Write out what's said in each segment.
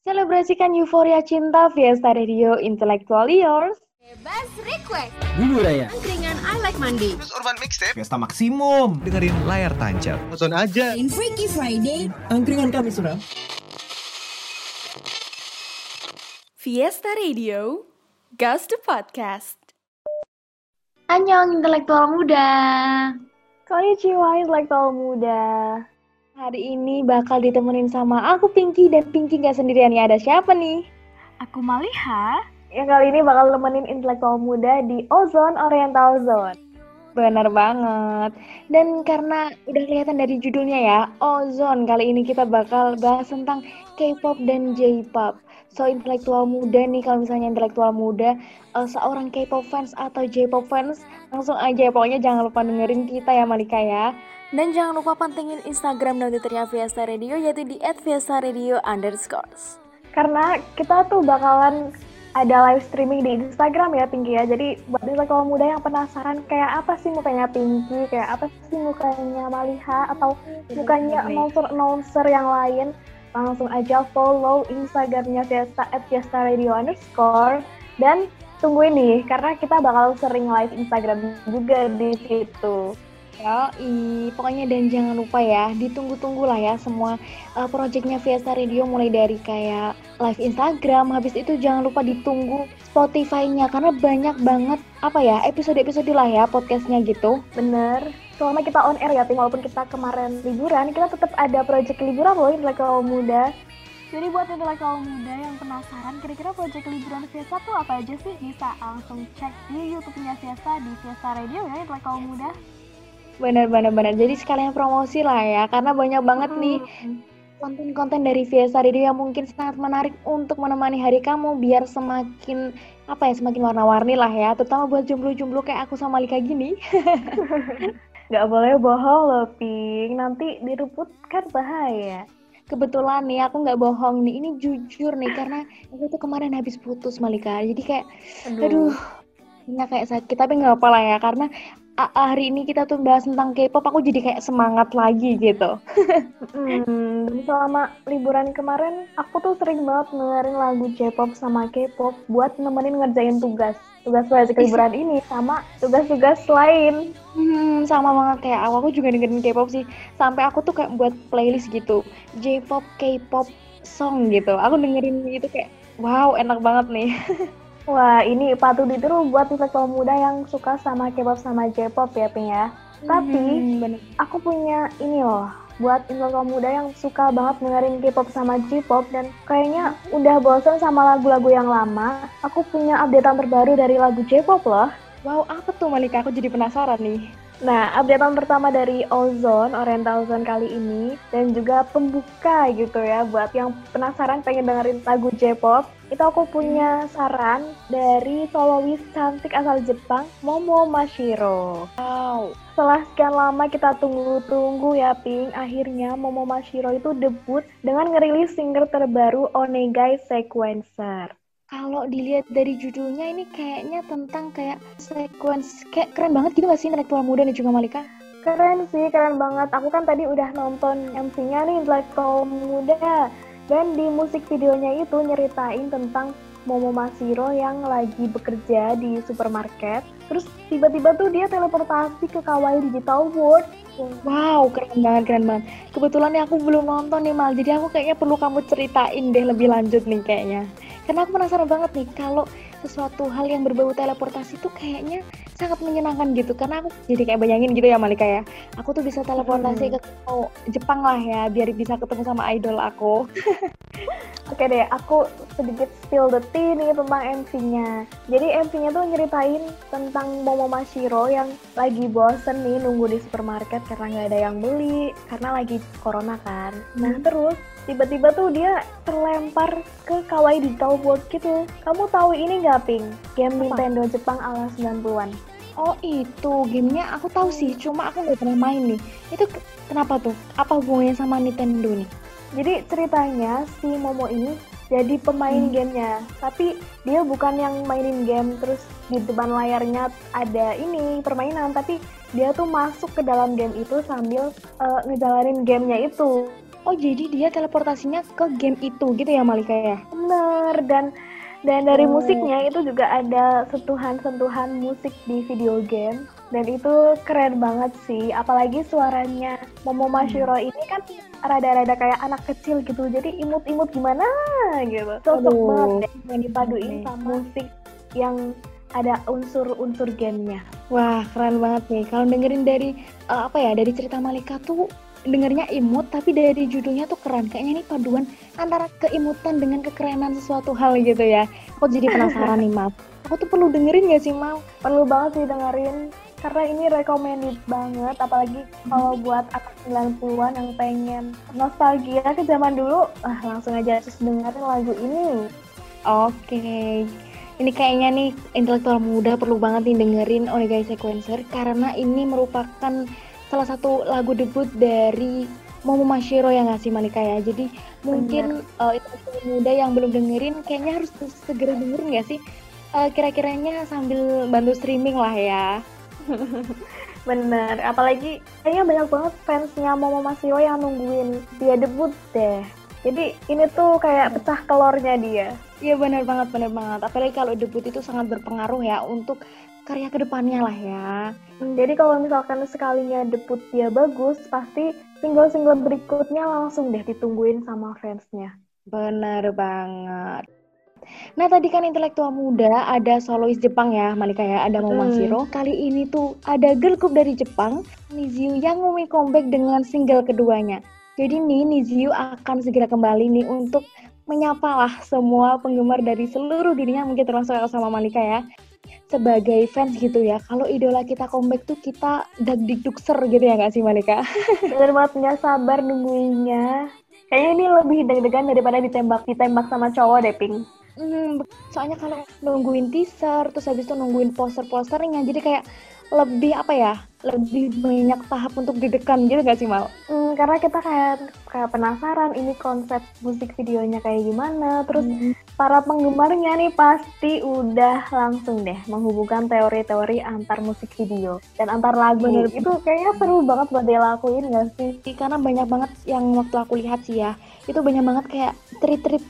Selebrasikan euforia cinta Fiesta Radio Intellectual Yours. Bebas request. Bulu Raya. Angkringan I Like Mandi. Terus Urban Mixtape. Fiesta Maksimum. Dengerin layar tancap. Nonton aja. In Freaky Friday. Angkringan kami sudah. Fiesta Radio, Ghost the Podcast. Annyeong intelektual muda. Konnichiwa intelektual muda. Hari ini bakal ditemenin sama aku Pinky dan Pinky gak sendirian nih. Ada siapa nih? Aku Maliha. Yang kali ini bakal nemenin intelektual muda di Ozone Oriental Zone. Bener banget. Dan karena udah kelihatan dari judulnya ya, Ozone. Kali ini kita bakal bahas tentang K-pop dan J-pop. So, intelektual muda nih, kalau misalnya intelektual muda, uh, seorang K-pop fans atau J-pop fans, langsung aja. Pokoknya jangan lupa dengerin kita ya, Malika ya. Dan jangan lupa pantengin Instagram dan Twitternya Fiesta Radio, yaitu di @fiesta_radio underscores. Karena kita tuh bakalan ada live streaming di Instagram ya Pinky ya. Jadi buat intelektual muda yang penasaran kayak apa sih mukanya Pinky, kayak apa sih mukanya Maliha atau mukanya announcer-announcer yang lain, langsung aja follow Instagramnya Fiesta at Fiesta Radio underscore dan tungguin nih karena kita bakal sering live Instagram juga di situ. Yoi, pokoknya dan jangan lupa ya, ditunggu-tunggu lah ya semua uh, projectnya Fiesta Radio mulai dari kayak live Instagram, habis itu jangan lupa ditunggu Spotify-nya karena banyak banget apa ya episode-episode lah ya podcastnya gitu. Bener. Selama kita on air ya, Ting, walaupun kita kemarin liburan, kita tetap ada project liburan loh intelektual muda. Jadi buat intelektual muda yang penasaran kira-kira project liburan Fiesta tuh apa aja sih? Bisa langsung cek di YouTube-nya Fiesta di Fiesta Radio ya intelektual muda. Bener bener bener. Jadi sekalian promosi lah ya, karena banyak banget nih konten-konten dari Fiesta Radio yang mungkin sangat menarik untuk menemani hari kamu biar semakin apa ya semakin warna-warni lah ya, terutama buat jomblo-jomblo kayak aku sama Lika gini. Gak boleh bohong loh, Pink. Nanti diruput kan bahaya. Kebetulan nih aku nggak bohong nih, ini jujur nih karena aku tuh kemarin habis putus Malika, jadi kayak, aduh, aduh kayak sakit tapi nggak apa lah ya karena hari ini kita tuh bahas tentang K-pop, aku jadi kayak semangat lagi gitu. hmm, selama liburan kemarin, aku tuh sering banget dengerin lagu J-pop sama K-pop buat nemenin ngerjain tugas. Tugas project liburan ini sama tugas-tugas lain. Hmm, sama banget kayak aku, aku juga dengerin K-pop sih. Sampai aku tuh kayak buat playlist gitu, J-pop, K-pop song gitu. Aku dengerin itu kayak, wow enak banget nih. Wah, ini patut ditiru buat intelektual muda yang suka sama K-pop sama J-pop ya, Ping ya. Tapi, bener. aku punya ini loh, buat intelektual muda yang suka banget dengerin K-pop sama J-pop dan kayaknya udah bosan sama lagu-lagu yang lama. Aku punya updatean terbaru dari lagu J-pop loh. Wow, apa tuh Malika? Aku jadi penasaran nih. Nah, updatean pertama dari Ozone, Oriental Zone kali ini, dan juga pembuka gitu ya, buat yang penasaran pengen dengerin lagu J-pop, itu aku punya saran dari solois cantik asal Jepang, Momo Mashiro. Wow. Setelah sekian lama kita tunggu-tunggu ya, Ping, akhirnya Momo Mashiro itu debut dengan ngerilis single terbaru Onegai Sequencer kalau dilihat dari judulnya ini kayaknya tentang kayak sequence kayak keren banget gitu gak sih intelektual muda nih juga Malika? Keren sih, keren banget. Aku kan tadi udah nonton MC-nya nih intelektual muda. Dan di musik videonya itu nyeritain tentang Momo Masiro yang lagi bekerja di supermarket. Terus tiba-tiba tuh dia teleportasi ke Kawaii Digital World. Wow, keren banget, keren banget. Kebetulan aku belum nonton nih Mal, jadi aku kayaknya perlu kamu ceritain deh lebih lanjut nih kayaknya. Karena aku penasaran banget nih kalau sesuatu hal yang berbau teleportasi itu kayaknya sangat menyenangkan gitu karena aku jadi kayak bayangin gitu ya Malika ya aku tuh bisa teleportasi hmm. ke oh, Jepang lah ya biar bisa ketemu sama idol aku Oke deh, aku sedikit spill the tea nih tentang MC-nya. Jadi MC-nya tuh nyeritain tentang Momo Mashiro yang lagi bosen nih nunggu di supermarket karena nggak ada yang beli, karena lagi corona kan. Nah terus tiba-tiba tuh dia terlempar ke kawaii digital world gitu. Kamu tahu ini nggak, Ping? Game Apa? Nintendo Jepang ala 90-an. Oh itu, gamenya aku tahu sih, cuma aku nggak pernah main nih. Itu kenapa tuh? Apa hubungannya sama Nintendo nih? Jadi ceritanya si Momo ini jadi pemain hmm. gamenya, tapi dia bukan yang mainin game terus di depan layarnya ada ini permainan, tapi dia tuh masuk ke dalam game itu sambil uh, ngejalanin gamenya itu. Oh jadi dia teleportasinya ke game itu gitu ya Malika ya? Bener dan dan dari Oh. musiknya itu juga ada sentuhan-sentuhan musik di video game dan itu keren banget sih apalagi suaranya Momo Mashiro Hmm. ini kan rada-rada kayak anak kecil gitu jadi imut-imut gimana gitu cocok banget deh yang dipaduin Oke. sama musik yang ada unsur-unsur gamenya Wah keren banget nih. Kalau dengerin dari eh, apa ya dari cerita Malika tuh dengernya imut tapi dari judulnya tuh keren. Kayaknya ini paduan antara keimutan dengan kekerenan sesuatu hal gitu ya. Aku jadi penasaran nih Mal. Aku tuh perlu dengerin gak sih Mal? perlu banget sih dengerin karena ini recommended banget apalagi kalau buat anak 90-an yang pengen nostalgia ke zaman dulu ah langsung aja terus dengerin lagu ini Oke. Ini kayaknya nih intelektual muda perlu banget nih dengerin Onegai Sequencer karena ini merupakan salah satu lagu debut dari Momo Mashiro yang ngasih Malika ya. Jadi mungkin uh, intelektual muda yang belum dengerin kayaknya harus segera dengerin nggak sih? Uh, kira-kiranya sambil bantu streaming lah ya. bener apalagi kayaknya banyak banget fansnya Momo Masio yang nungguin dia debut deh jadi ini tuh kayak pecah telurnya dia Iya benar banget, benar banget. Apalagi kalau debut itu sangat berpengaruh ya untuk karya ke depannya lah ya. Hmm, jadi kalau misalkan sekalinya debut dia bagus pasti single-single berikutnya langsung deh ditungguin sama fansnya Benar banget. Nah tadi kan intelektual muda ada solois Jepang ya Malika ya ada Momo Hmm. Kali ini tuh ada girl group dari Jepang Niziu yang ngumi comeback dengan single keduanya. Jadi nih Niziu akan segera kembali nih untuk menyapa lah semua penggemar dari seluruh dunia mungkin termasuk sama Malika ya. Sebagai fans gitu ya, kalau idola kita comeback tuh kita dag-digdukser gitu ya nggak sih Malika? bener banget nggak sabar nungguinnya kayaknya ini lebih deg-degan daripada ditembak ditembak sama cowok deh Pink Hmm, soalnya kalau nungguin teaser, terus habis itu nungguin poster-posternya, jadi kayak lebih apa ya, lebih banyak tahap untuk deg-degan gitu gak sih Mal? Hmm, karena kita kayak kayak penasaran ini konsep musik videonya kayak gimana. Terus Hmm. para penggemarnya nih pasti udah langsung deh menghubungkan teori-teori antar musik video dan antar lagu. Bener. Itu kayaknya seru banget buat dia lakuin gak sih? Karena banyak banget yang waktu aku lihat sih ya, itu banyak banget kayak trip-trip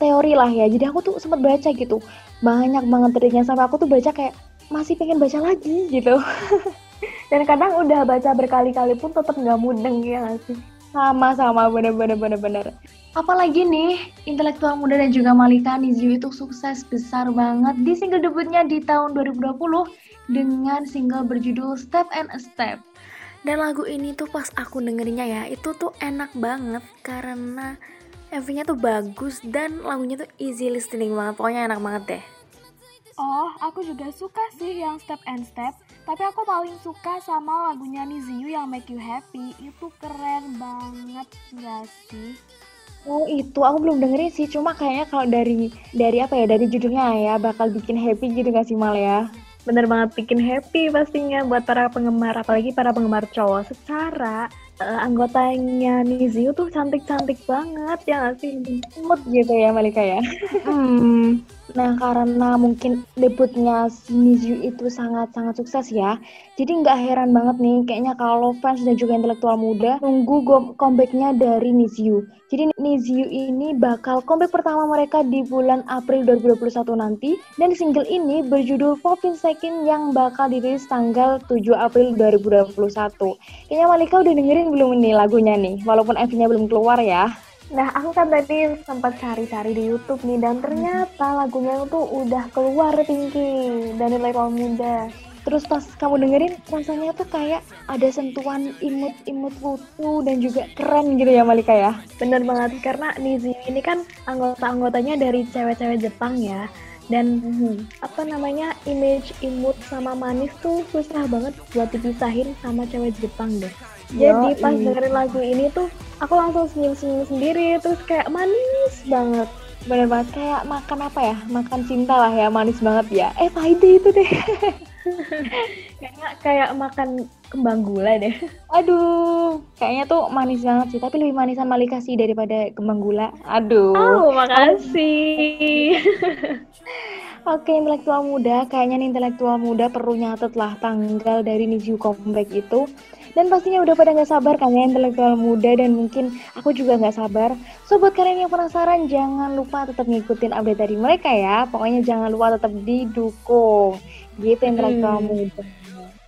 teori lah ya. Jadi aku tuh sempat baca gitu, banyak banget triknya sampai aku tuh baca kayak masih pengen baca lagi gitu. Dan kadang udah baca berkali-kali pun tetap nggak mudeng ya gak sih? Sama-sama, bener-bener bener-bener. Apalagi nih, intelektual muda dan juga Malika Niziu itu sukses besar banget di single debutnya di tahun 2020 dengan single berjudul Step and a Step. Dan lagu ini tuh pas aku dengerinnya ya, itu tuh enak banget karena MV-nya tuh bagus dan lagunya tuh easy listening banget, pokoknya enak banget deh. Oh, aku juga suka sih yang Step and Step. Tapi aku paling suka sama lagunya Niziu yang Make You Happy. Itu keren banget gak sih? Oh itu aku belum dengerin sih, cuma kayaknya kalau dari dari apa ya dari judulnya ya bakal bikin happy gitu gak sih Mal ya? Bener banget bikin happy pastinya buat para penggemar, apalagi para penggemar cowok. Secara eh, anggotanya Niziu tuh cantik-cantik banget ya gak sih? Imut gitu ya Malika ya. Hmm. Nah karena mungkin debutnya si Niziu itu sangat-sangat sukses ya. Jadi nggak heran banget nih kayaknya kalau fans dan juga intelektual muda nunggu comebacknya dari Niziu. Jadi Niziu ini bakal comeback pertama mereka di bulan April 2021 nanti. Dan single ini berjudul Popin Second yang bakal dirilis tanggal 7 April 2021. Kayaknya Malika udah dengerin belum nih lagunya nih? Walaupun MV-nya belum keluar ya. Nah, aku kan tadi sempat cari-cari di YouTube nih dan ternyata lagunya tuh udah keluar Pinky dari label muda. Terus pas kamu dengerin rasanya tuh kayak ada sentuhan imut-imut lucu dan juga keren gitu ya Malika ya. Bener banget karena Nizi ini kan anggota-anggotanya dari cewek-cewek Jepang ya. Dan apa namanya image imut sama manis tuh susah banget buat dipisahin sama cewek Jepang deh. Jadi pas dengerin lagu ini tuh aku langsung senyum-senyum sendiri terus kayak manis banget. Bener banget kayak makan apa ya? Makan cinta lah ya, manis banget ya. Eh pahitnya itu deh. Kayaknya kayak makan kembang gula deh. Aduh, kayaknya tuh manis banget sih. Tapi lebih manisan Malika sih daripada kembang gula. Aduh. Oh, makasih. Oke, intelektual muda. Kayaknya nih intelektual muda perlu nyatet lah tanggal dari Niziu Comeback itu. Dan pastinya udah pada nggak sabar kan ya intelektual muda dan mungkin aku juga nggak sabar. So buat kalian yang penasaran jangan lupa tetap ngikutin update dari mereka ya. Pokoknya jangan lupa tetap didukung. Gitu intelektual Hmm. muda.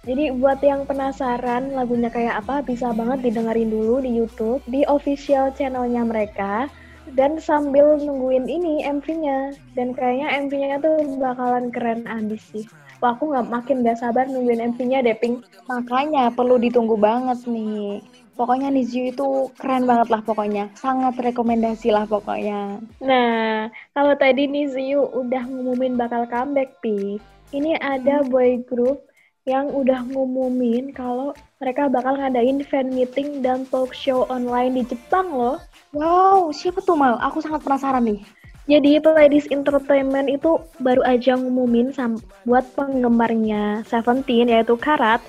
Jadi buat yang penasaran lagunya kayak apa, bisa banget didengerin dulu di YouTube, di official channelnya mereka. Dan sambil nungguin ini MV-nya. Dan kayaknya MV-nya tuh bakalan keren abis sih. Wah, aku nggak makin gak sabar nungguin MV-nya deh, Pink. Makanya perlu ditunggu banget nih. Pokoknya Niziu itu keren banget lah pokoknya. Sangat rekomendasi lah pokoknya. Nah, kalau tadi nih Ziyu udah ngumumin bakal comeback, Pi. Ini ada boy group yang udah ngumumin kalau mereka bakal ngadain fan meeting dan talk show online di Jepang loh. Wow, siapa tuh Mal? Aku sangat penasaran nih. Jadi Pledis Entertainment itu baru aja ngumumin buat penggemarnya Seventeen yaitu Karat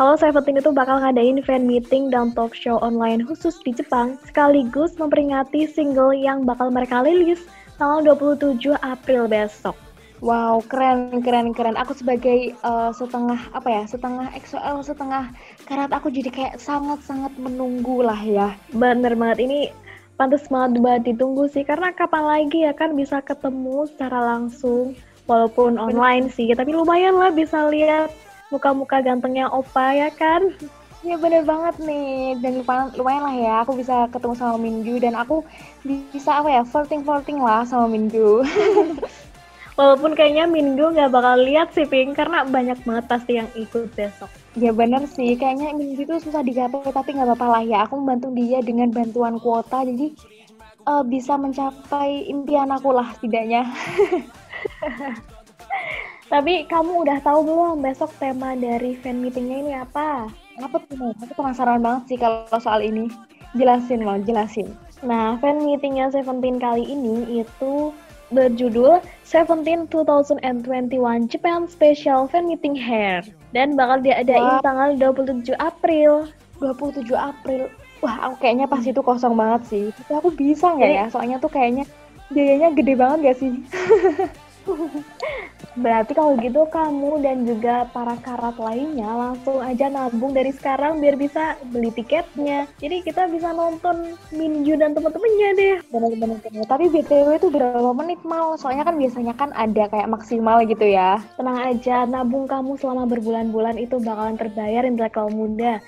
kalau Seventeen itu bakal ngadain fan meeting dan talk show online khusus di Jepang sekaligus memperingati single yang bakal mereka rilis tanggal 27 April besok. Wow, keren, keren, keren. Aku sebagai eh, setengah apa ya, setengah EXO-L, setengah karat aku jadi kayak sangat-sangat menunggu lah ya. Bener banget ini pantas banget buat ditunggu sih karena kapan lagi ya kan bisa ketemu secara langsung walaupun online sih tapi lumayan lah bisa lihat muka-muka gantengnya Opa ya kan. Ya bener banget nih, dan lumayan, lumayan lah ya, aku bisa ketemu sama Minju dan aku bisa apa ya, flirting-flirting lah sama Minju. Walaupun kayaknya Minggu nggak bakal lihat sih Pink karena banyak banget pasti yang ikut besok. Ya bener sih, kayaknya Minju itu susah digapai tapi nggak apa-apa lah ya. Aku membantu dia dengan bantuan kuota, jadi eh, bisa mencapai impian aku lah setidaknya. Tapi kamu udah tahu belum besok tema dari fan meetingnya ini apa? Apa tuh? Aku penasaran banget sih kalau soal ini. Jelasin Mal, jelasin. Nah, fan meetingnya Seventeen kali ini itu berjudul Seventeen 2021 Japan Special Fan Meeting Hair dan bakal diadain Wah. tanggal 27 April. 27 April. Wah, aku kayaknya pas itu kosong banget sih. Tapi aku bisa nggak ya? Soalnya tuh kayaknya biayanya gede banget gak sih? Berarti kalau gitu kamu dan juga para karat lainnya langsung aja nabung dari sekarang biar bisa beli tiketnya. Jadi kita bisa nonton Minju dan teman-temannya deh. Bener-bener. bener. Tapi BTW itu berapa menit mal? Soalnya kan biasanya kan ada kayak maksimal gitu ya. Tenang aja, nabung kamu selama berbulan-bulan itu bakalan terbayar intelektual muda.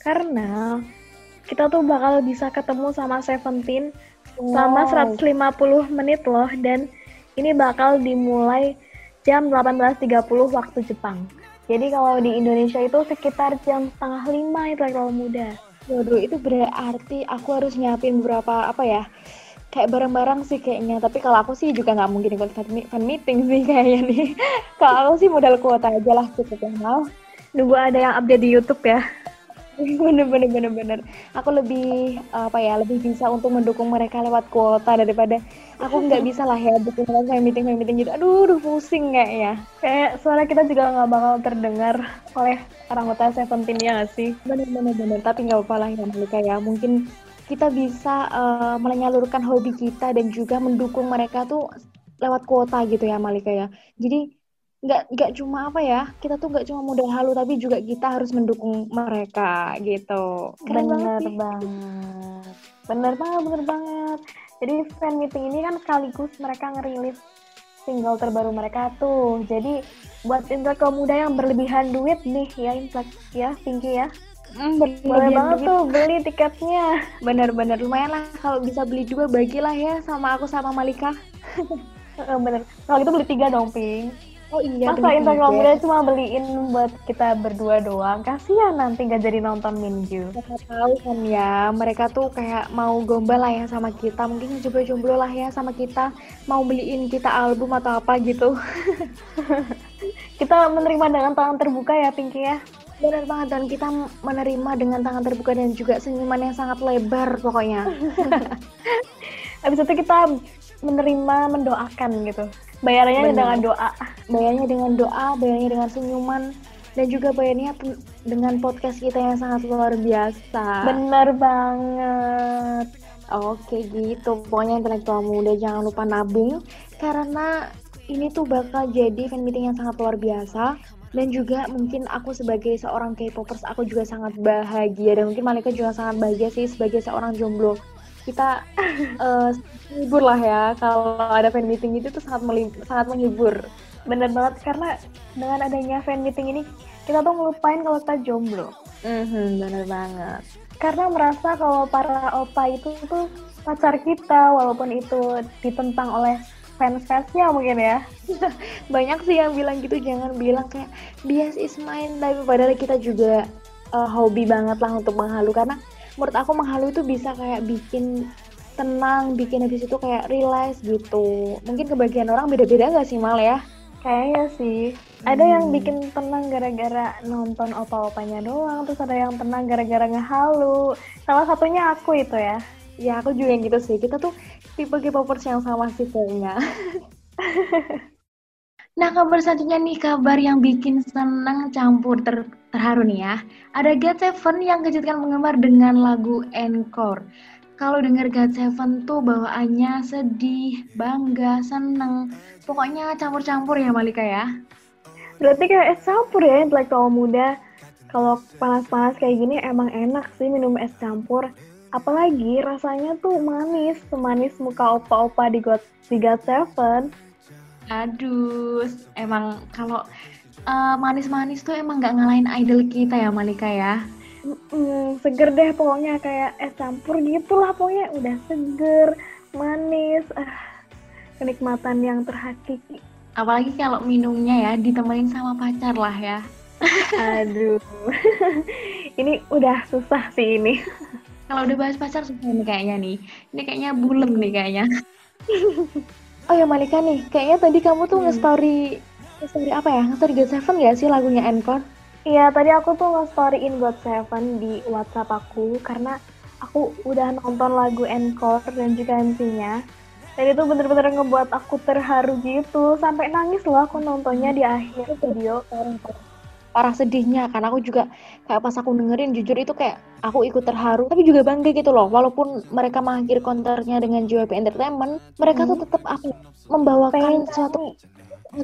Karena kita tuh bakal bisa ketemu sama Seventeen selama Wow. 150 menit loh dan ini bakal dimulai jam 18.30 waktu Jepang. Jadi kalau di Indonesia itu sekitar jam setengah lima intelektual muda. Waduh, itu berarti aku harus nyiapin beberapa apa ya? Kayak barang-barang sih kayaknya. Tapi kalau aku sih juga nggak mungkin ikut fan meeting sih kayaknya nih. kalau aku sih modal kuota aja lah cukup yang mal. Nunggu ada yang update di YouTube ya. bener bener bener bener. Aku lebih apa ya lebih bisa untuk mendukung mereka lewat kuota daripada aku nggak bisa lah ya mereka fan meeting fan meeting gitu. Aduh aduh pusing kayaknya Kayak suara kita juga nggak bakal terdengar oleh orang anggota Seventeen ya nggak sih? bener bener bener. Tapi nggak apa-apa lah ya Malika ya. Mungkin kita bisa eh, menyalurkan hobi kita dan juga mendukung mereka tuh lewat kuota gitu ya Malika ya. Jadi nggak nggak cuma apa ya kita tuh nggak cuma modal halu tapi juga kita harus mendukung mereka gitu keren banget bener sih. banget. Bener banget, bener banget. Jadi fan meeting ini kan sekaligus mereka ngerilis single terbaru mereka tuh. Jadi buat intelektual muda yang berlebihan duit nih ya intelek ya Pinky ya. Hmm, Boleh banget duit. tuh beli tiketnya. Bener-bener lumayan lah kalau bisa beli dua bagilah ya sama aku sama Malika. Bener. Kalau gitu beli tiga dong, Pink. Oh iya. Masa tiga. muda cuma beliin buat kita berdua doang. Kasihan nanti nggak jadi nonton Minju. Siapa tahu kan ya mereka tuh kayak mau gombal lah ya sama kita. Mungkin coba jomblo lah ya sama kita. Mau beliin kita album atau apa gitu. Kita menerima dengan tangan terbuka ya, Pinky ya. Bener banget dan kita menerima dengan tangan terbuka dan juga senyuman yang sangat lebar pokoknya. Habis itu kita menerima mendoakan gitu. Bayarannya Bener. dengan doa. Bayarnya dengan doa, bayarnya dengan senyuman, dan juga bayarnya dengan podcast kita yang sangat luar biasa. Bener banget. Oke gitu, pokoknya intelektual muda jangan lupa nabung karena ini tuh bakal jadi fan meeting yang sangat luar biasa Dan juga mungkin aku sebagai seorang K-popers aku juga sangat bahagia dan mungkin Malika juga sangat bahagia sih sebagai seorang jomblo. Kita uh, lah ya kalau ada fan meeting itu tuh sangat sangat menghibur. Bener banget karena dengan adanya fan meeting ini kita tuh ngelupain kalau kita jomblo. Mm -hmm, bener banget. Karena merasa kalau para opa itu tuh pacar kita walaupun itu ditentang oleh fans-fansnya mungkin ya banyak sih yang bilang gitu jangan bilang kayak bias is mine tapi padahal kita juga uh, hobi banget lah untuk menghalu karena menurut aku menghalu itu bisa kayak bikin tenang bikin habis itu kayak realize gitu. Mungkin kebagian orang beda-beda gak sih mal ya? Kayaknya sih. Hmm. ada yang bikin tenang gara-gara nonton opa-opanya doang terus ada yang tenang gara-gara ngehalu. Salah satunya aku itu ya. Ya aku juga yang gitu sih. Kita tuh tipe K-popers yang sama sih kayaknya nah kabar selanjutnya nih kabar yang bikin senang campur ter terharu nih ya ada God Seven yang kejutkan penggemar dengan lagu Encore kalau denger God Seven tuh bawaannya sedih, bangga, seneng. Pokoknya campur-campur ya Malika ya. Berarti kayak es campur ya intelektual muda. Kalau panas-panas kayak gini emang enak sih minum es campur. Apalagi rasanya tuh manis, semanis muka opa-opa di God, di God. Aduh, emang kalau uh, manis-manis tuh emang gak ngalahin idol kita ya Malika ya. Mm, seger deh pokoknya kayak es campur gitulah pokoknya udah seger, manis, ah kenikmatan yang terhakiki. Apalagi kalau minumnya ya ditemenin sama pacar lah ya. Aduh, ini udah susah sih ini. Kalau udah bahas pacar susah nih kayaknya nih. Ini kayaknya bulem nih kayaknya. oh ya Malika nih, kayaknya tadi kamu tuh hmm. nge-story nge-story apa ya? Nge-story God Seven gak sih lagunya Encore? Iya, tadi aku tuh nge-storyin God Seven di WhatsApp aku karena aku udah nonton lagu Encore dan juga MC-nya. Dan itu bener-bener ngebuat aku terharu gitu, sampai nangis loh aku nontonnya di akhir video. Orang parah sedihnya karena aku juga kayak pas aku dengerin jujur itu kayak aku ikut terharu tapi juga bangga gitu loh walaupun mereka mengakhiri konternya dengan JYP Entertainment mereka hmm. tuh tetap aku membawakan suatu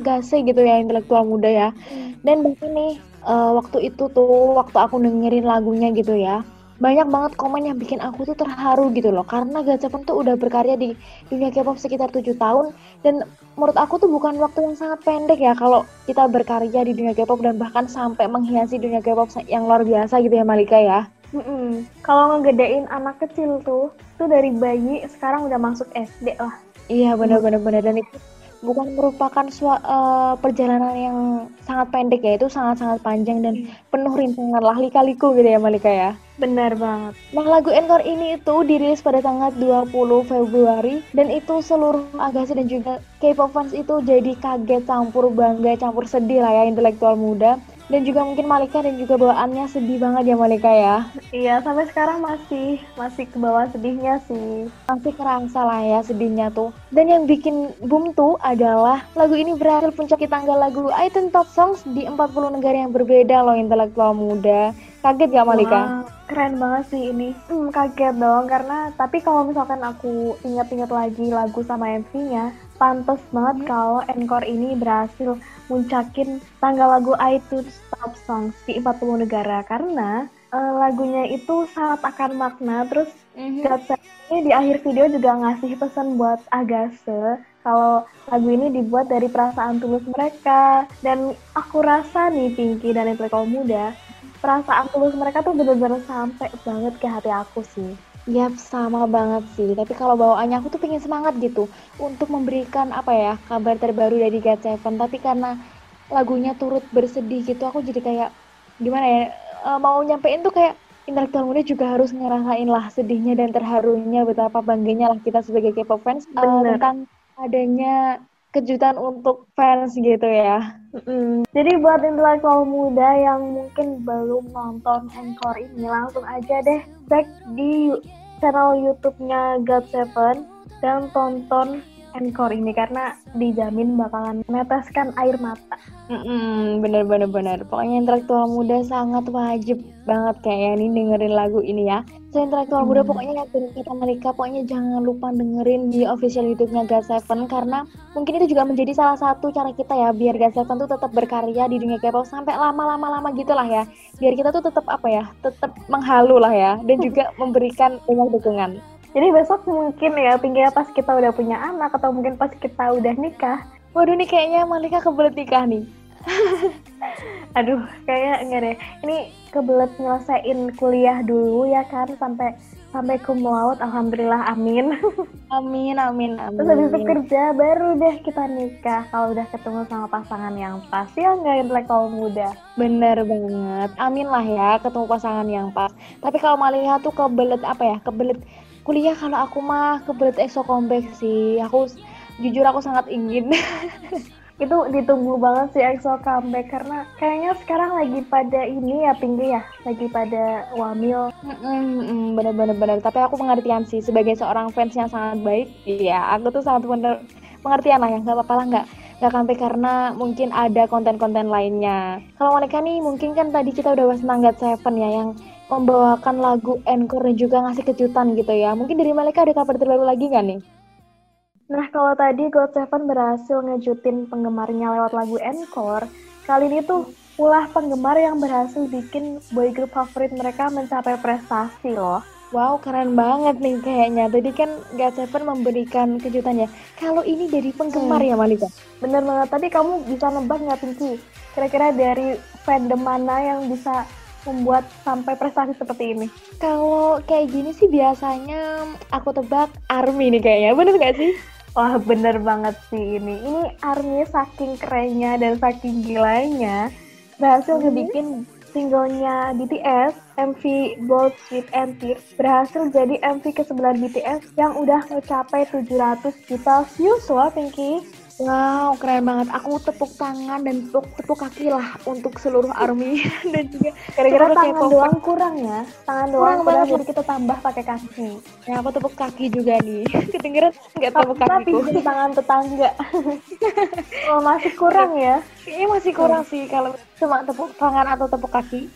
gase gitu ya intelektual muda ya hmm. dan bahkan nih uh, waktu itu tuh waktu aku dengerin lagunya gitu ya banyak banget komen yang bikin aku tuh terharu gitu loh karena Gachapon tuh udah berkarya di dunia K-pop sekitar tujuh tahun dan menurut aku tuh bukan waktu yang sangat pendek ya kalau kita berkarya di dunia K-pop dan bahkan sampai menghiasi dunia K-pop yang luar biasa gitu ya Malika ya. Mm -mm. Kalau ngegedein anak kecil tuh, tuh dari bayi sekarang udah masuk SD lah. Iya benar-benar benar dan itu bukan merupakan sua, uh, perjalanan yang sangat pendek ya itu sangat-sangat panjang dan hmm. penuh rintangan lah lika-liku gitu ya Malika ya. Benar banget. Nah lagu Encore ini itu dirilis pada tanggal 20 Februari dan itu seluruh agasi dan juga K-pop fans itu jadi kaget campur bangga campur sedih lah ya intelektual muda dan juga mungkin Malika dan juga bawaannya sedih banget ya Malika ya. Iya, sampai sekarang masih masih ke bawah sedihnya sih. Masih kerasa lah ya sedihnya tuh. Dan yang bikin boom tuh adalah lagu ini berhasil puncaki tanggal lagu iTunes Top Songs di 40 negara yang berbeda loh intelektual muda. Kaget gak Malika? Wow, keren banget sih ini. Hmm, kaget dong karena tapi kalau misalkan aku ingat-ingat lagi lagu sama MC-nya, pantas banget hmm. kalau Encore ini berhasil muncakin tanggal lagu iTunes Top Songs di 40 negara karena uh, lagunya itu sangat akan makna terus mm-hmm. ini di akhir video juga ngasih pesan buat Agase kalau lagu ini dibuat dari perasaan tulus mereka dan aku rasa nih Pinky dan Intelektual Muda perasaan tulus mereka tuh bener-bener sampai banget ke hati aku sih Yap, sama banget sih. Tapi kalau bawaannya aku tuh pengen semangat gitu untuk memberikan apa ya kabar terbaru dari God Seven. Tapi karena lagunya turut bersedih gitu, aku jadi kayak gimana ya uh, mau nyampein tuh kayak intelektual muda juga harus ngerasain lah sedihnya dan terharunya betapa bangganya lah kita sebagai K-pop fans uh, tentang adanya kejutan untuk fans gitu ya. Mm-hmm. Jadi buat intelektual muda yang mungkin belum nonton Encore ini langsung aja deh cek di channel YouTube-nya God Seven dan tonton encore ini karena dijamin bakalan meneteskan air mata. Mm-mm, bener bener bener. Pokoknya intelektual muda sangat wajib banget kayaknya nih dengerin lagu ini ya. So intelektual muda Hmm. pokoknya yakin kata Malika pokoknya jangan lupa dengerin di official YouTube-nya GOT7 karena mungkin itu juga menjadi salah satu cara kita ya biar GOT7 tuh tetap berkarya di dunia K-pop sampai lama-lama lama gitu lah ya. Biar kita tuh tetap apa ya, tetap menghalu lah ya dan juga memberikan banyak dukungan. Jadi besok mungkin ya pinggirnya pas kita udah punya anak atau mungkin pas kita udah nikah. Waduh nih kayaknya Malika kebelet nikah nih. Aduh, kayaknya enggak deh. Ini kebelet nyelesain kuliah dulu ya kan sampai sampai cum laude. Alhamdulillah, amin. Amin amin amin. Terus habis itu kerja baru deh kita nikah kalau udah ketemu sama pasangan yang pas ya nggak intelektual muda. Bener banget. Amin lah ya ketemu pasangan yang pas. Tapi kalau Malika tuh kebelet apa ya? Kebelet kuliah kalau aku mah kebelet EXO comeback sih. Aku jujur aku sangat ingin. Itu ditunggu banget sih EXO comeback karena kayaknya sekarang lagi pada ini ya Pinggir ya, lagi pada wamil. Bener-bener bener. Tapi aku pengertian sih sebagai seorang fans yang sangat baik. Iya, aku tuh sangat bener pengertian lah ya. Nggak apa-apa lah nggak nggak sampai karena mungkin ada konten-konten lainnya. Kalau mereka nih mungkin kan tadi kita udah bahas tentang God7 ya yang membawakan lagu encore dan juga ngasih kejutan gitu ya. Mungkin dari mereka ada kabar terbaru lagi nggak nih? Nah kalau tadi GOT7 berhasil ngejutin penggemarnya lewat lagu encore, kali ini tuh ulah penggemar yang berhasil bikin boy group favorit mereka mencapai prestasi loh. Wow, keren banget nih kayaknya. Tadi kan God7 memberikan kejutannya. Kalau ini dari penggemar Hmm. ya Malika? Bener banget, tadi kamu bisa nebak nggak Pinky? Kira-kira dari fandom mana yang bisa membuat sampai prestasi seperti ini? Kalau kayak gini sih biasanya aku tebak ARMY nih kayaknya. Bener nggak sih? Wah bener banget sih ini. Ini ARMY saking kerennya dan saking gilanya berhasil ngebikin singlenya BTS, MV Bold Sweet and Tears berhasil jadi MV ke-9 BTS yang udah mencapai 700 juta views loh Pinky. Wow, keren banget. Aku tepuk tangan dan tepuk, tepuk kaki lah untuk seluruh ARMY dan juga Kira-kira seluruh tangan K-popers. doang kurang ya? Tangan doang Kurang kurang, banget. jadi kita tambah pakai kaki. Ya, aku tepuk kaki juga nih. Kedengeran nggak tepuk Tapi kakiku? pinjam tangan tetangga. oh, masih kurang ya? Kayaknya masih kurang sih kalau cuma tepuk tangan atau tepuk kaki.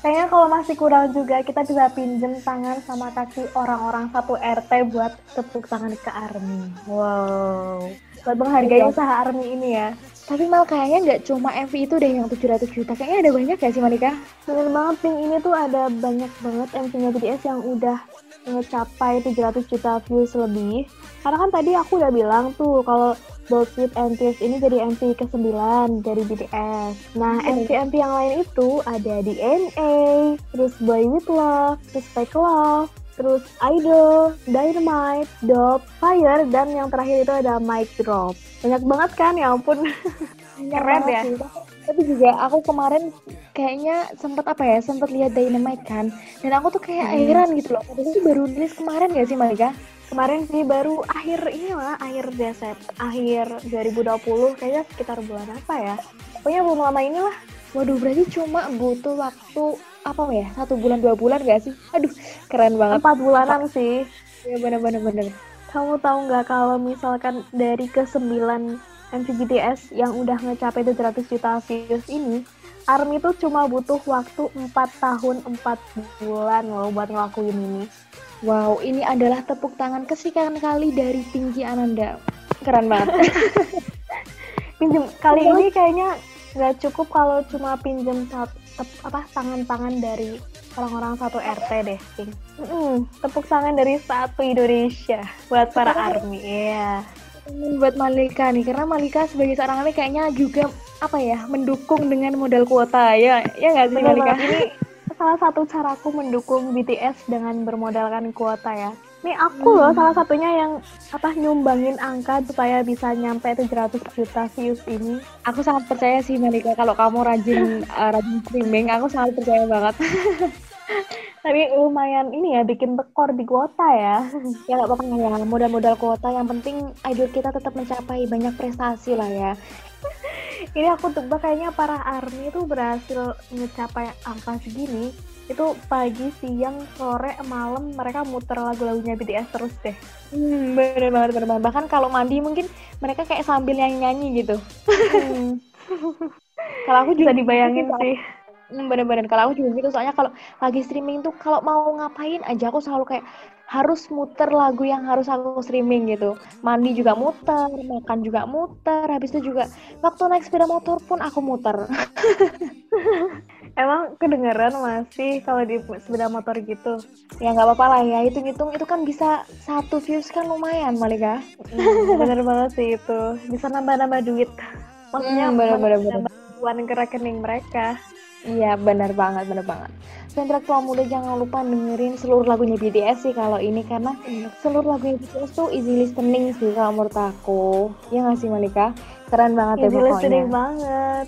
Kayaknya kalau masih kurang juga kita bisa pinjem tangan sama kaki orang-orang satu RT buat tepuk tangan ke ARMY. Wow. Buat menghargai Iya. usaha ARMY ini ya. Tapi mal kayaknya nggak cuma MV itu deh yang 700 juta. Kayaknya ada banyak ya sih Malika? Bener banget Pink ini tuh ada banyak banget MV-nya BTS yang udah ngecapai 700 juta views lebih. Karena kan tadi aku udah bilang tuh kalau Bold Sweet and Tears ini jadi MV ke-9 dari BTS. Nah, Hmm. MV-MV yang lain itu ada DNA, terus Boy With Love, terus Fake Love, terus Idol, Dynamite, Dope, Fire, dan yang terakhir itu ada Mic Drop. Banyak banget kan, ya ampun. Keren ya. sih. Tapi juga aku kemarin kayaknya sempet apa ya, sempet lihat Dynamite kan. Dan aku tuh kayak Hmm. heran gitu loh. Padahal baru rilis kemarin gak sih Malika? Kemarin sih baru akhir ini lah, akhir Desember, akhir 2020, kayaknya sekitar bulan apa ya? Pokoknya belum lama ini lah. Waduh, berarti cuma butuh waktu apa ya? Satu bulan dua bulan gak sih? Aduh, keren banget. Empat bulanan sih. Ya bener-bener bener. Kamu tahu nggak kalau misalkan dari ke-9 MV BTS yang udah ngecapai 700 juta views ini, ARMY tuh cuma butuh waktu 4 tahun 4 bulan loh buat ngelakuin ini. Wow, ini adalah tepuk tangan kesekian kali dari Tinggi Ananda. Keren banget. Pinjem kali ini kayaknya nggak cukup kalau cuma pinjem sat- tep- apa tangan-tangan dari orang-orang satu RT deh, Ping. Mm-mm, tepuk tangan dari satu Indonesia buat para ARMY. Iya. Ingin buat Malika nih, karena Malika sebagai seorang ARMY kayaknya juga apa ya, mendukung dengan modal kuota ya, ya nggak sih Bener Malika? Ini salah satu caraku mendukung BTS dengan bermodalkan kuota ya. Nih aku loh salah satunya yang apa nyumbangin angka supaya bisa nyampe 700 juta views ini. Aku sangat percaya sih Malika kalau kamu rajin uh, rajin streaming, aku sangat percaya banget. Tapi lumayan ini ya bikin rekor di kuota ya. ya nggak apa-apa ya, modal-modal kuota yang penting idol kita tetap mencapai banyak prestasi lah ya. Ini aku tebak kayaknya para ARMY itu berhasil ngecapai angka segini itu pagi, siang, sore, malam mereka muter lagu-lagunya BTS terus deh. Hmm, bener banget, bener banget. Bahkan kalau mandi mungkin mereka kayak sambil nyanyi-nyanyi gitu. Hmm. Kalau aku juga Bisa dibayangin gitu, sih. Hmm, bener-bener kalau aku juga gitu soalnya kalau lagi streaming tuh kalau mau ngapain aja aku selalu kayak harus muter lagu yang harus aku streaming gitu mandi juga muter makan juga muter habis itu juga waktu naik sepeda motor pun aku muter Emang kedengeran masih kalau di sepeda motor gitu. ya nggak apa-apa lah ya hitung-hitung itu kan bisa satu views kan lumayan Malika Hmm, bener banget sih itu. Bisa nambah-nambah duit. Maksudnya Hmm, bener, bener, bener. nambah uang ke rekening mereka. Iya benar banget benar banget. Intelektual muda jangan lupa dengerin seluruh lagunya BTS sih kalau ini karena seluruh lagunya BTS tuh easy listening sih kalau menurut aku. Ya nggak sih Malika? Keren banget ya Easy pokoknya. listening banget.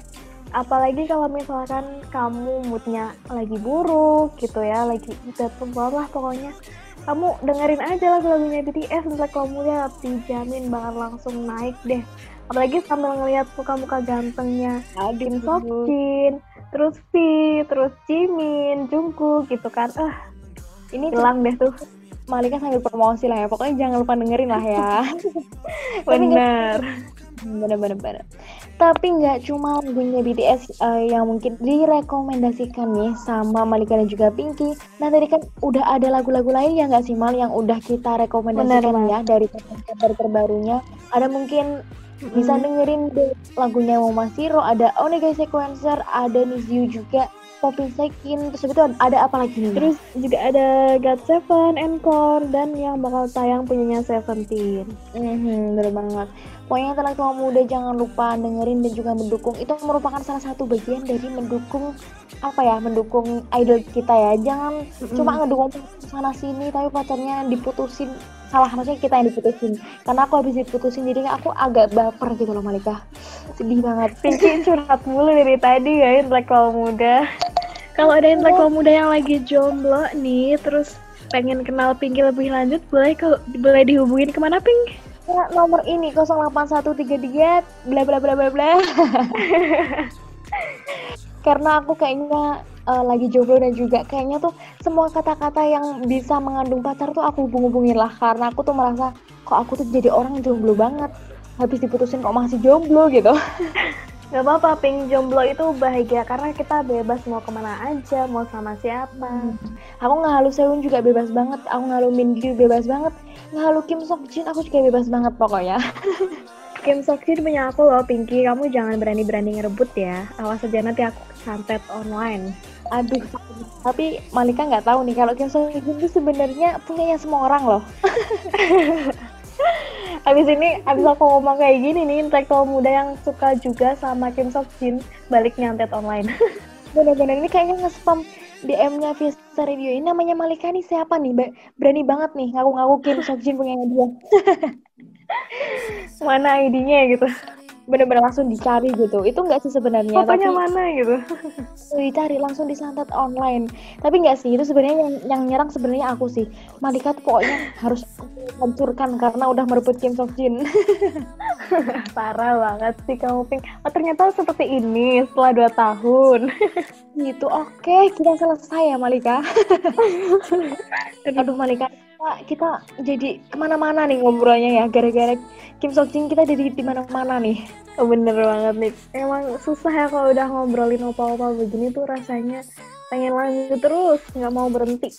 Apalagi kalau misalkan kamu moodnya lagi buruk gitu ya, lagi mood lah pokoknya. Kamu dengerin aja lagu-lagunya BTS intelektual muda dijamin bakal langsung naik deh. Apalagi sambil ngeliat muka-muka gantengnya Kim Sokjin, terus V, terus Jimin, Jungkook gitu kan. Eh, Ini hilang deh tuh. Malika sambil promosi lah ya. Pokoknya jangan lupa dengerin lah ya. Nggak- Bener. Bener-bener. bener. Tapi nggak cuma lagunya BTS eh, yang mungkin direkomendasikan nih sama Malika dan juga Pinky. Nah tadi kan udah ada lagu-lagu lain ya nggak sih Mal yang udah kita rekomendasikan Bener, ya dari kabar terbarunya. Ada mungkin bisa dengerin deh lagunya Mama Siro, ada Onega Sequencer, ada Niziu juga, Popping Sekin, terus itu ada apa lagi nih? Terus juga ada God Seven, Encore, dan yang bakal tayang punyanya Seventeen. Mhm, bener banget. Pokoknya intelektual muda jangan lupa dengerin dan juga mendukung. Itu merupakan salah satu bagian dari mendukung apa ya, mendukung idol kita ya. Jangan cuma ngedukung sana sini tapi pacarnya diputusin. Salah maksudnya kita yang diputusin. Karena aku habis diputusin jadi aku agak baper gitu loh Malika. Sedih banget. Pinky curhat mulu dari tadi ya intelektual muda. Kalau ada intelektual muda yang lagi jomblo nih, terus pengen kenal Pinky lebih lanjut, boleh ke, boleh dihubungin ke mana Pink? Ya, nomor ini 08133 bla bla bla bla bla. Karena aku kayaknya eh, lagi jomblo dan juga kayaknya tuh semua kata-kata yang bisa mengandung pacar tuh aku hubung-hubungin lah karena aku tuh merasa kok aku tuh jadi orang jomblo banget. Habis diputusin kok masih jomblo gitu. Gak apa-apa, Pink jomblo itu bahagia karena kita bebas mau ke mana aja, mau sama siapa. Aku ngalu Sehun juga bebas banget. Aku ngalu Minju bebas banget. Ngalu Kim Sok Jin aku juga bebas banget pokoknya. Kim Sokjin punya aku loh, Pinky. Kamu jangan berani-berani ngerebut ya. Awas aja nanti aku santet online. Aduh, tapi Malika nggak tahu nih kalau Kim So Hyun itu sebenarnya punyanya semua orang loh. Habis ini, habis aku ngomong kayak gini nih, intelektual muda yang suka juga sama Kim Sok Jin, balik nyantet online. Bener-bener ini kayaknya nge-spam DM-nya Fiesta Radio ini namanya Malika nih siapa nih? Berani banget nih ngaku-ngaku Kim Sok Jin punyanya dia. Mana ID-nya gitu. Bener-bener langsung dicari gitu. Itu nggak sih sebenarnya, Fotonya tapi mana gitu. dicari langsung disantet online. Tapi nggak sih itu sebenarnya yang, yang nyerang sebenarnya aku sih. Malika tuh pokoknya harus hancurkan karena udah merebut Kim Sok Jin. Parah banget sih kamu, Pink. Oh, ternyata seperti ini setelah 2 tahun. gitu. Oke, kita selesai ya Malika. Aduh Malika, kita, kita jadi ke mana-mana nih ngobrolnya ya gara-gara Kim Sok Jin kita jadi di mana-mana nih. Oh, bener banget nih. Emang susah ya kalau udah ngobrolin opa-opa begini tuh rasanya pengen lanjut terus, nggak mau berhenti.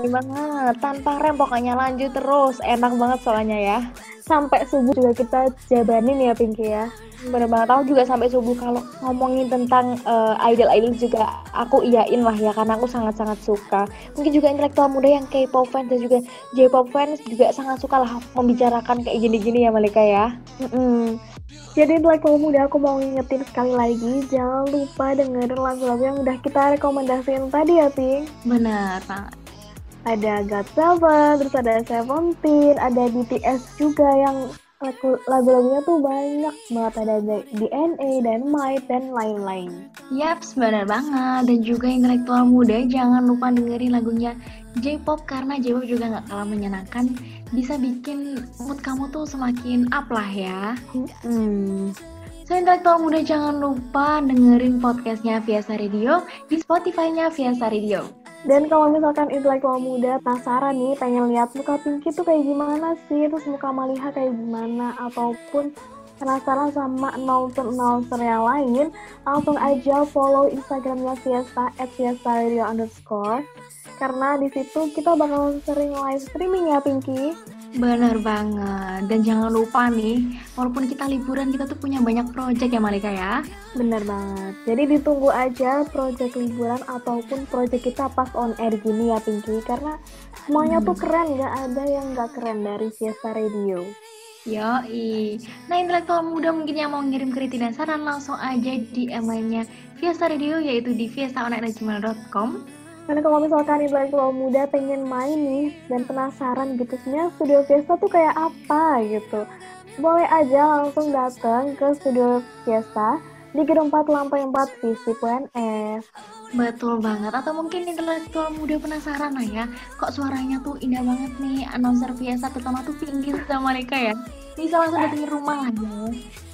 Banget, tanpa rem pokoknya lanjut terus. Enak banget soalnya ya. Sampai subuh juga kita jabanin ya, Pinky ya. Bener banget, aku juga sampai subuh kalau ngomongin tentang eh, idol-idol juga aku iyain lah ya karena aku sangat-sangat suka. Mungkin juga intelektual muda yang K-pop fans dan juga J-pop fans juga sangat suka lah membicarakan kayak gini-gini ya Malika ya. Mm-mm. Jadi intelektual muda aku mau ngingetin sekali lagi, jangan lupa dengerin lagu-lagu yang udah kita rekomendasiin tadi ya, Pink. Benar banget. Ada God Seven, terus ada Seventeen, ada BTS juga yang lagu- lagu-lagunya tuh banyak banget ada DNA, Dynamite, dan lain-lain. Yaps, benar banget. Dan juga intelektual muda jangan lupa dengerin lagunya J-pop karena J-pop juga nggak kalah menyenangkan. Bisa bikin mood kamu tuh semakin up lah ya. Hmm. So, intelektual muda jangan lupa dengerin podcastnya Viasa Radio di Spotify-nya Viasa Radio. Dan kalau misalkan intelektual muda penasaran nih pengen lihat muka Pinky tuh kayak gimana sih, terus muka Maliha kayak gimana, ataupun penasaran sama announcer-announcer yang lain, langsung aja follow Instagramnya Fiesta at Fiesta Radio underscore. Karena di situ kita bakal sering live streaming ya Pinky. Bener banget. Dan jangan lupa nih, walaupun kita liburan, kita tuh punya banyak project ya Malika ya. Bener banget. Jadi ditunggu aja project liburan ataupun project kita pas on air gini ya Pinky. Karena semuanya tuh keren, gak ada yang gak keren dari Fiesta Radio. Yoi. Nah, intelektual muda mungkin yang mau ngirim kritik dan saran langsung aja di emailnya Fiesta Radio yaitu di fiestaonline.gmail.com Karena kalau misalkan intelektual muda pengen main nih dan penasaran gitu sebenarnya studio Fiesta tuh kayak apa gitu. Boleh aja langsung datang ke studio Fiesta di Gedung 4 Lantai 4 Visip UNS. Betul banget. Atau mungkin intelektual muda penasaran lah ya, kok suaranya tuh indah banget nih announcer Fiesta terutama tuh pinggir sama mereka ya. Bisa langsung datengin rumah lah ya.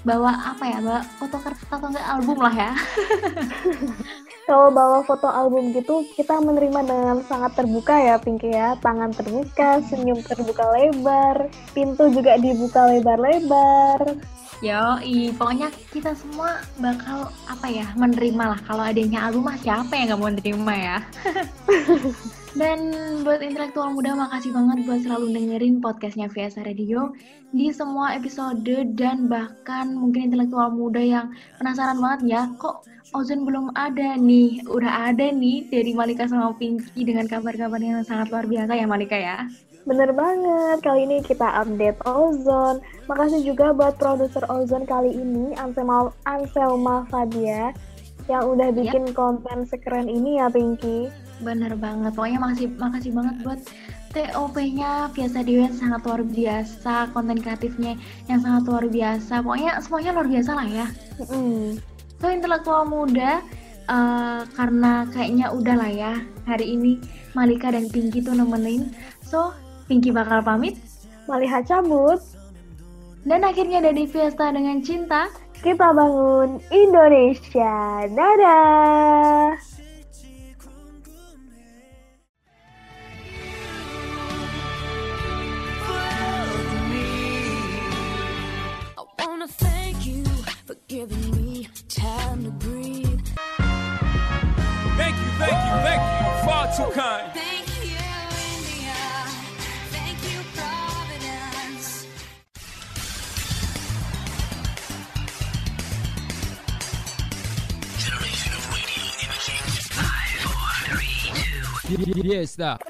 Bawa apa ya, bawa foto kertas atau enggak album lah ya. Kalau bawa foto album gitu, kita menerima dengan sangat terbuka ya, Pinky ya. Tangan terbuka, senyum terbuka lebar, pintu juga dibuka lebar-lebar. Yoi, pokoknya kita semua bakal apa ya menerima lah kalau adanya album mah siapa yang nggak mau menerima ya. Dan buat intelektual muda makasih banget buat selalu dengerin podcastnya VSA Radio di semua episode dan bahkan mungkin intelektual muda yang penasaran banget ya kok Ozon belum ada nih, udah ada nih dari Malika sama Pinky dengan kabar-kabar yang sangat luar biasa ya Malika ya. Bener banget, kali ini kita update Ozon. Makasih juga buat produser Ozon kali ini, Anselma, Anselma Fadia, yang udah bikin konten sekeren ini ya, Pinky. Bener banget, pokoknya makasih, makasih banget buat TOP-nya biasa Dewi yang sangat luar biasa, konten kreatifnya yang sangat luar biasa, pokoknya semuanya luar biasa lah ya. Mm. So intelektual muda, uh, karena kayaknya udah lah ya hari ini Malika dan Pinky tuh nemenin. So Pinky bakal pamit. Maliha cabut, Dan akhirnya dari Fiesta dengan cinta. kita bangun Indonesia. Dadah! Giving me time to breathe. Thank you, thank you, thank you. Far too kind. Thank you, India. Thank you, Providence. Yes, stop.